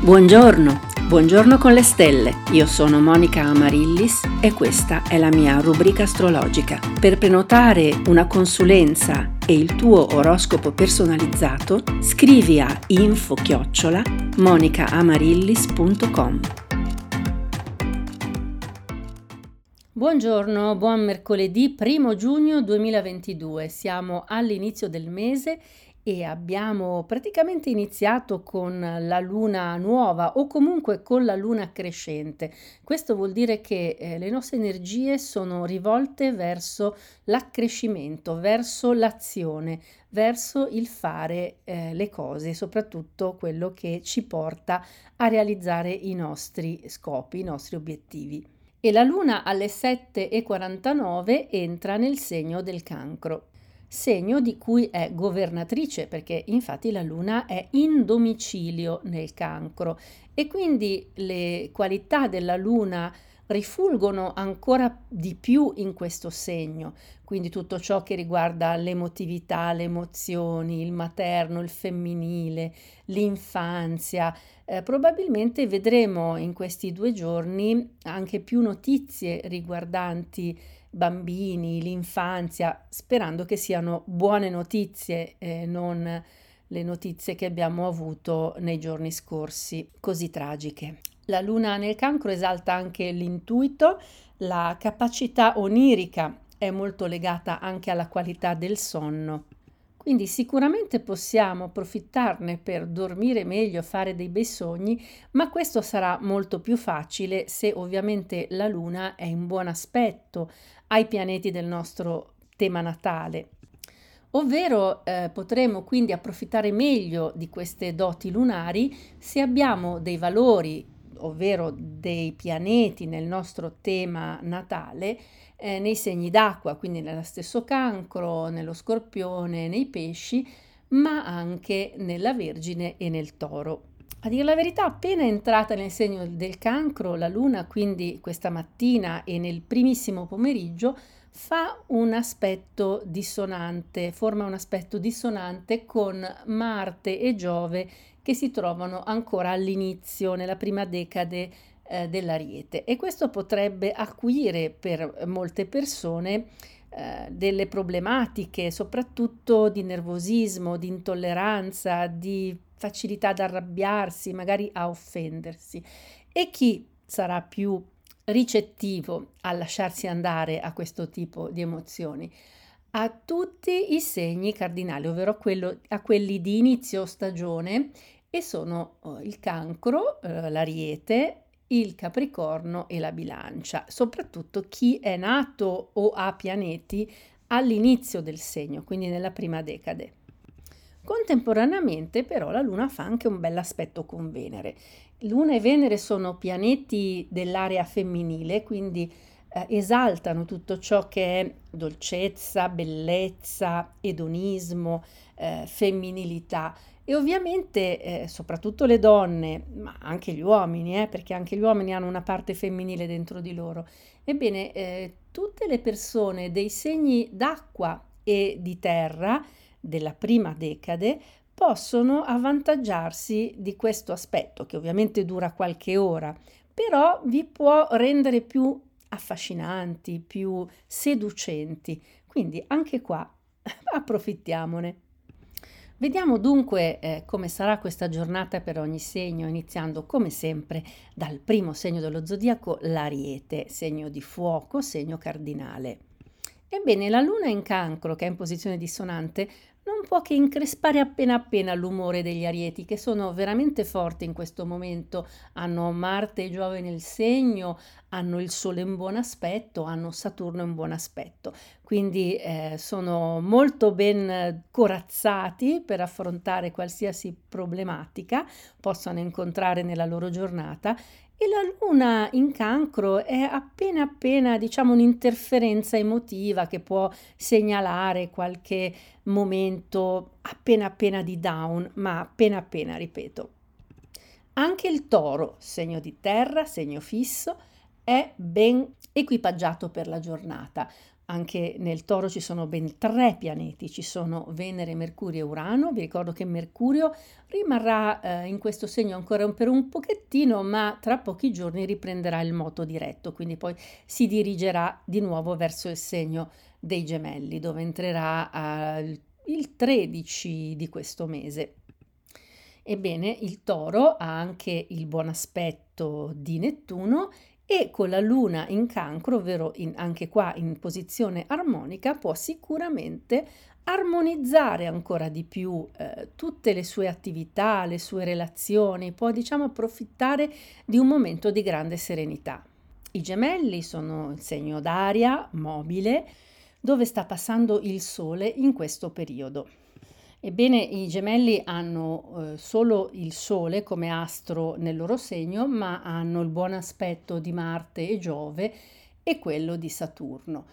Buongiorno, buongiorno con le stelle. Io sono Monica Amarillis e questa è la mia rubrica astrologica. Per prenotare una consulenza e il tuo oroscopo personalizzato, scrivi a info-chiocciola monicaamarillis.com. Buongiorno, buon mercoledì 1 giugno 2022. Siamo all'inizio del mese e abbiamo praticamente iniziato con la luna nuova o comunque con la luna crescente. Questo vuol dire che eh, le nostre energie sono rivolte verso l'accrescimento, verso l'azione, verso il fare eh, le cose, soprattutto quello che ci porta a realizzare i nostri scopi, i nostri obiettivi. E la luna alle 7.49 entra nel segno del cancro segno di cui è governatrice, perché infatti la luna è in domicilio nel cancro e quindi le qualità della luna rifulgono ancora di più in questo segno, quindi tutto ciò che riguarda l'emotività, le emozioni, il materno, il femminile, l'infanzia. Eh, probabilmente vedremo in questi due giorni anche più notizie riguardanti bambini, l'infanzia, sperando che siano buone notizie, eh, non le notizie che abbiamo avuto nei giorni scorsi, così tragiche. La luna nel cancro esalta anche l'intuito, la capacità onirica è molto legata anche alla qualità del sonno. Quindi sicuramente possiamo approfittarne per dormire meglio, fare dei bei sogni, ma questo sarà molto più facile se ovviamente la luna è in buon aspetto ai pianeti del nostro tema natale. Ovvero eh, potremo quindi approfittare meglio di queste doti lunari se abbiamo dei valori, ovvero dei pianeti nel nostro tema natale, eh, nei segni d'acqua, quindi nello stesso cancro, nello scorpione, nei pesci, ma anche nella Vergine e nel toro. A dire la verità, appena entrata nel segno del cancro, la luna quindi questa mattina e nel primissimo pomeriggio fa un aspetto dissonante, forma un aspetto dissonante con Marte e Giove che si trovano ancora all'inizio, nella prima decade eh, dell'Ariete. E questo potrebbe acuire per molte persone eh, delle problematiche, soprattutto di nervosismo, di intolleranza, di facilità ad arrabbiarsi, magari a offendersi. E chi sarà più ricettivo a lasciarsi andare a questo tipo di emozioni? A tutti i segni cardinali, ovvero quello, a quelli di inizio stagione e sono oh, il cancro, eh, l'ariete, il Capricorno e la bilancia, soprattutto chi è nato o ha pianeti all'inizio del segno, quindi nella prima decade. Contemporaneamente però la Luna fa anche un bel aspetto con Venere. Luna e Venere sono pianeti dell'area femminile, quindi eh, esaltano tutto ciò che è dolcezza, bellezza, edonismo, eh, femminilità e ovviamente, eh, soprattutto le donne, ma anche gli uomini, eh, perché anche gli uomini hanno una parte femminile dentro di loro. Ebbene, eh, tutte le persone dei segni d'acqua e di terra della prima decade possono avvantaggiarsi di questo aspetto, che ovviamente dura qualche ora, però vi può rendere più affascinanti, più seducenti. Quindi anche qua approfittiamone. Vediamo dunque eh, come sarà questa giornata per ogni segno, iniziando come sempre dal primo segno dello zodiaco, l'ariete, segno di fuoco, segno cardinale. Ebbene, la luna in cancro, che è in posizione dissonante, non può che increspare appena appena l'umore degli arieti, che sono veramente forti in questo momento. Hanno Marte e Giove nel segno, hanno il Sole in buon aspetto, hanno Saturno in buon aspetto. Quindi eh, sono molto ben corazzati per affrontare qualsiasi problematica possano incontrare nella loro giornata e la luna in cancro è appena appena, diciamo, un'interferenza emotiva che può segnalare qualche momento appena appena di down, ma appena appena, ripeto. Anche il toro, segno di terra, segno fisso, è ben equipaggiato per la giornata. Anche nel toro ci sono ben tre pianeti, ci sono Venere, Mercurio e Urano. Vi ricordo che Mercurio rimarrà eh, in questo segno ancora per un pochettino, ma tra pochi giorni riprenderà il moto diretto, quindi poi si dirigerà di nuovo verso il segno dei gemelli, dove entrerà eh, il 13 di questo mese. Ebbene, il toro ha anche il buon aspetto di Nettuno e con la luna in cancro, ovvero in, anche qua in posizione armonica, può sicuramente armonizzare ancora di più eh, tutte le sue attività, le sue relazioni, può diciamo approfittare di un momento di grande serenità. I gemelli sono il segno d'aria, mobile, dove sta passando il sole in questo periodo. Ebbene, i gemelli hanno eh, solo il Sole come astro nel loro segno, ma hanno il buon aspetto di Marte e Giove e quello di Saturno.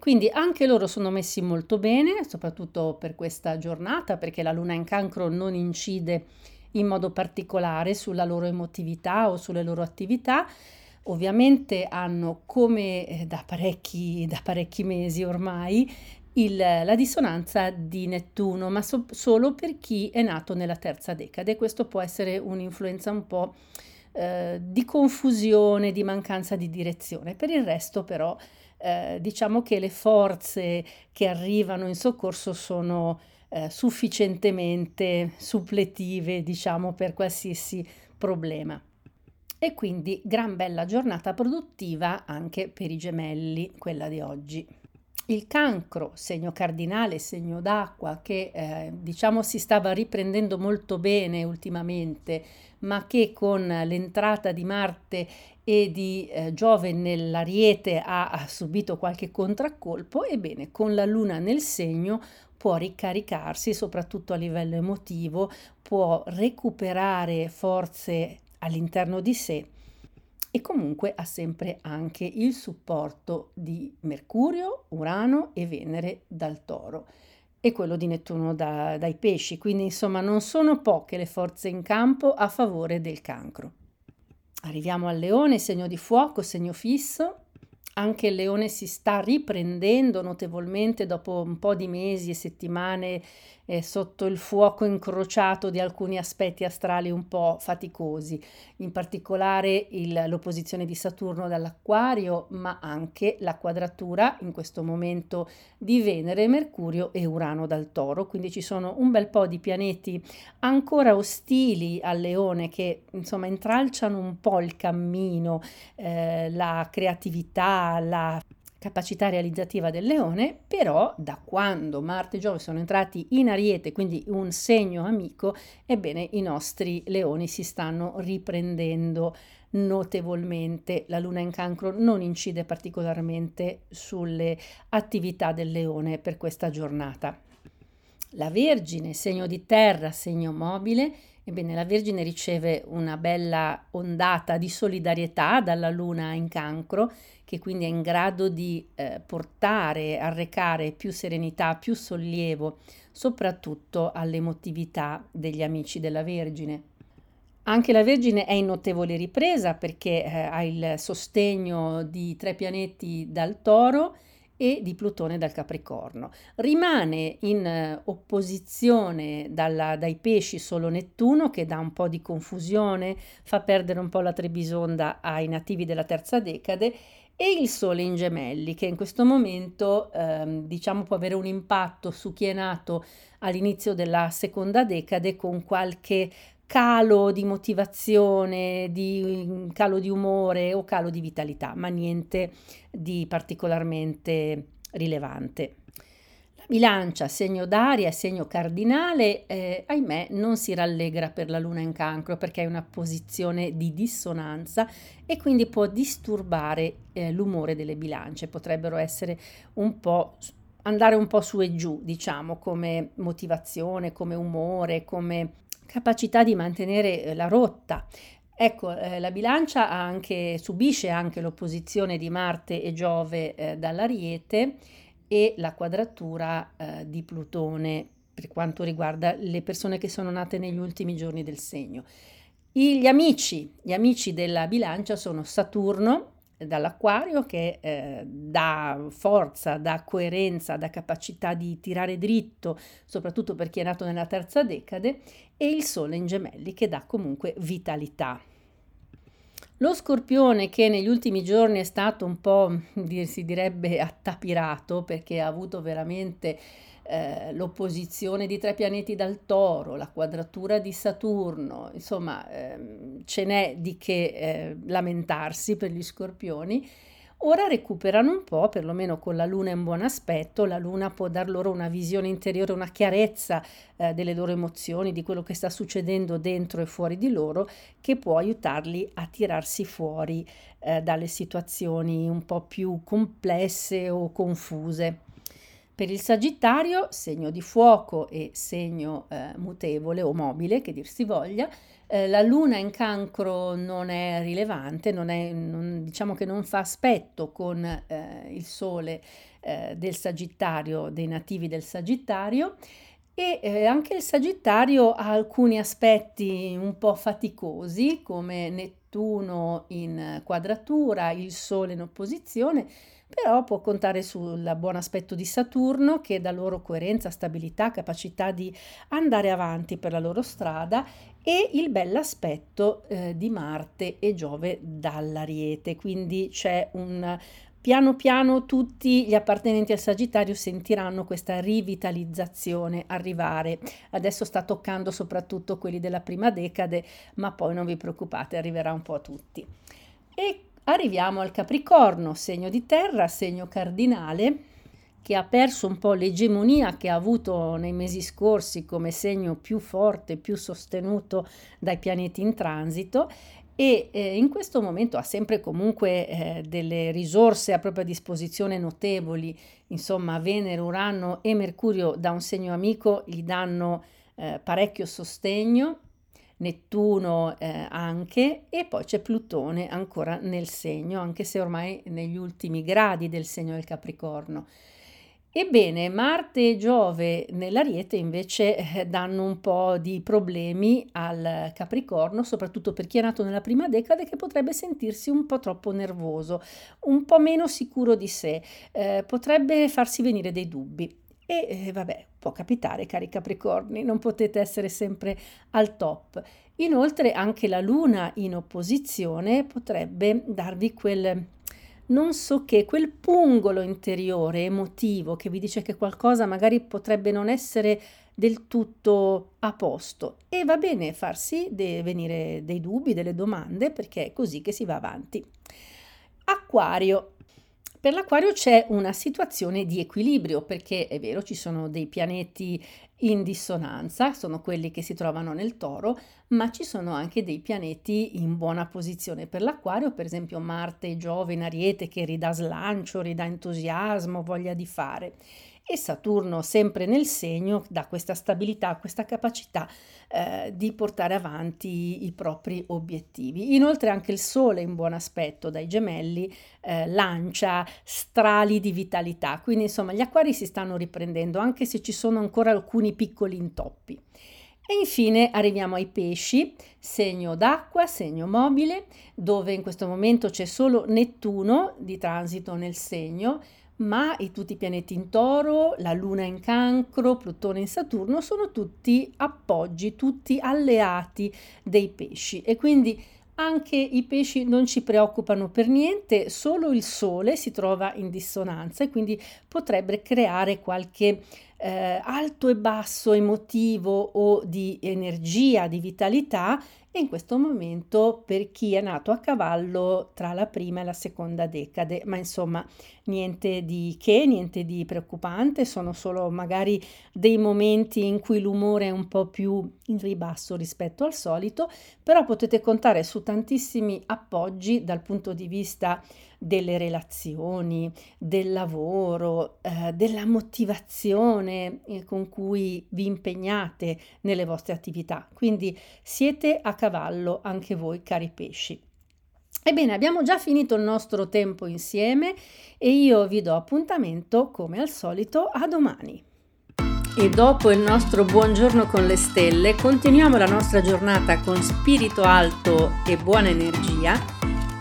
Quindi anche loro sono messi molto bene, soprattutto per questa giornata, perché la luna in cancro non incide in modo particolare sulla loro emotività o sulle loro attività. Ovviamente hanno, come eh, da parecchi, da parecchi mesi ormai, il, la dissonanza di Nettuno, ma so, solo per chi è nato nella terza decade. Questo può essere un'influenza un po' eh, di confusione, di mancanza di direzione. Per il resto, però, eh, diciamo che le forze che arrivano in soccorso sono eh, sufficientemente suppletive, diciamo, per qualsiasi problema. E quindi gran bella giornata produttiva anche per i gemelli, quella di oggi. Il cancro, segno cardinale, segno d'acqua, che eh, diciamo si stava riprendendo molto bene ultimamente, ma che con l'entrata di Marte e di eh, Giove nell'Ariete ha, ha subito qualche contraccolpo, ebbene con la Luna nel segno può ricaricarsi soprattutto a livello emotivo, può recuperare forze all'interno di sé e comunque ha sempre anche il supporto di Mercurio, Urano e Venere dal toro. E quello di Nettuno da, dai pesci, quindi insomma non sono poche le forze in campo a favore del cancro. Arriviamo al leone, segno di fuoco, segno fisso, anche il leone si sta riprendendo notevolmente dopo un po' di mesi e settimane eh, sotto il fuoco incrociato di alcuni aspetti astrali un po' faticosi, in particolare il, l'opposizione di Saturno dall'Acquario, ma anche la quadratura in questo momento di Venere, Mercurio e Urano dal Toro. Quindi ci sono un bel po' di pianeti ancora ostili al leone che insomma intralciano un po' il cammino, eh, la creatività, la capacità realizzativa del leone, però da quando Marte e Giove sono entrati in Ariete, quindi un segno amico, ebbene i nostri leoni si stanno riprendendo notevolmente. La luna in cancro non incide particolarmente sulle attività del leone per questa giornata. La Vergine, segno di terra, segno mobile, ebbene la Vergine riceve una bella ondata di solidarietà dalla luna in cancro che quindi è in grado di eh, portare, arrecare più serenità, più sollievo, soprattutto all'emotività degli amici della Vergine. Anche la Vergine è in notevole ripresa perché eh, ha il sostegno di tre pianeti dal Toro e di Plutone dal Capricorno. Rimane in eh, opposizione dalla, dai pesci solo Nettuno che dà un po' di confusione, fa perdere un po' la Trebisonda ai nativi della terza decade e il Sole in gemelli, che in questo momento ehm, diciamo può avere un impatto su chi è nato all'inizio della seconda decade con qualche calo di motivazione, di calo di umore o calo di vitalità, ma niente di particolarmente rilevante. Bilancia, segno d'aria, segno cardinale, eh, ahimè non si rallegra per la luna in cancro perché è una posizione di dissonanza e quindi può disturbare eh, l'umore delle bilance, potrebbero essere un po' andare un po' su e giù, diciamo, come motivazione, come umore, come capacità di mantenere eh, la rotta. Ecco, eh, la bilancia anche, subisce anche l'opposizione di Marte e Giove eh, dall'Ariete e la quadratura eh, di Plutone per quanto riguarda le persone che sono nate negli ultimi giorni del segno. gli amici, gli amici della bilancia sono Saturno, dall'acquario che eh, dà forza, dà coerenza, dà capacità di tirare dritto, soprattutto per chi è nato nella terza decade, e il sole in gemelli che dà comunque vitalità. Lo scorpione che negli ultimi giorni è stato un po', si direbbe, attapirato perché ha avuto veramente eh, l'opposizione di tre pianeti dal toro, la quadratura di Saturno, insomma ehm, ce n'è di che eh, lamentarsi per gli scorpioni. Ora recuperano un po', perlomeno con la luna in buon aspetto, la luna può dar loro una visione interiore, una chiarezza eh, delle loro emozioni, di quello che sta succedendo dentro e fuori di loro, che può aiutarli a tirarsi fuori eh, dalle situazioni un po' più complesse o confuse. Per il Sagittario, segno di fuoco e segno eh, mutevole o mobile, che dir si voglia, eh, la luna in cancro non è rilevante, non è, non, diciamo che non fa aspetto con eh, il sole eh, del Sagittario, dei nativi del Sagittario. E eh, anche il Sagittario ha alcuni aspetti un po' faticosi, come Nettuno in quadratura, il Sole in opposizione, però può contare sul buon aspetto di Saturno che dà loro coerenza, stabilità, capacità di andare avanti per la loro strada e il bell'aspetto eh, di Marte e Giove dall'Ariete, quindi c'è un piano piano tutti gli appartenenti al Sagittario sentiranno questa rivitalizzazione arrivare. Adesso sta toccando soprattutto quelli della prima decade, ma poi non vi preoccupate, arriverà un po' a tutti. E Arriviamo al Capricorno, segno di terra, segno cardinale, che ha perso un po' l'egemonia che ha avuto nei mesi scorsi come segno più forte, più sostenuto dai pianeti in transito e eh, in questo momento ha sempre comunque eh, delle risorse a propria disposizione notevoli, insomma Venere, Urano e Mercurio da un segno amico gli danno eh, parecchio sostegno Nettuno eh, anche e poi c'è Plutone ancora nel segno, anche se ormai negli ultimi gradi del segno del Capricorno. Ebbene, Marte e Giove nell'Ariete invece eh, danno un po' di problemi al Capricorno, soprattutto per chi è nato nella prima decade che potrebbe sentirsi un po' troppo nervoso, un po' meno sicuro di sé, eh, potrebbe farsi venire dei dubbi. E eh, vabbè, può capitare, cari Capricorni, non potete essere sempre al top. Inoltre anche la Luna in opposizione potrebbe darvi quel non so che, quel pungolo interiore emotivo che vi dice che qualcosa magari potrebbe non essere del tutto a posto e va bene farsi de- venire dei dubbi, delle domande perché è così che si va avanti. Acquario, per l'Aquario c'è una situazione di equilibrio perché è vero ci sono dei pianeti in dissonanza, sono quelli che si trovano nel toro, ma ci sono anche dei pianeti in buona posizione per l'Aquario, per esempio Marte Giove in Ariete che ridà slancio, ridà entusiasmo, voglia di fare e Saturno sempre nel segno dà questa stabilità, questa capacità eh, di portare avanti i propri obiettivi. Inoltre anche il Sole in buon aspetto dai gemelli eh, lancia strali di vitalità, quindi insomma gli acquari si stanno riprendendo anche se ci sono ancora alcuni piccoli intoppi. E infine arriviamo ai pesci, segno d'acqua, segno mobile, dove in questo momento c'è solo Nettuno di transito nel segno, ma i, tutti i pianeti in toro, la luna in cancro, Plutone in Saturno sono tutti appoggi, tutti alleati dei pesci. E quindi anche i pesci non ci preoccupano per niente, solo il Sole si trova in dissonanza e quindi potrebbe creare qualche eh, alto e basso emotivo o di energia, di vitalità. E in questo momento per chi è nato a cavallo tra la prima e la seconda decade, ma insomma niente di che, niente di preoccupante, sono solo magari dei momenti in cui l'umore è un po' più in ribasso rispetto al solito, però potete contare su tantissimi appoggi dal punto di vista delle relazioni, del lavoro, eh, della motivazione eh, con cui vi impegnate nelle vostre attività. Quindi siete a cavallo anche voi, cari pesci. Ebbene, abbiamo già finito il nostro tempo insieme e io vi do appuntamento, come al solito, a domani. E dopo il nostro buongiorno con le stelle, continuiamo la nostra giornata con spirito alto e buona energia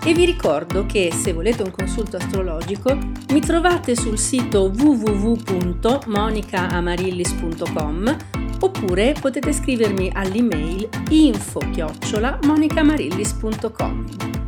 E vi ricordo che se volete un consulto astrologico mi trovate sul sito www.monicaamarillis.com oppure potete scrivermi all'email info-monicamarillis.com.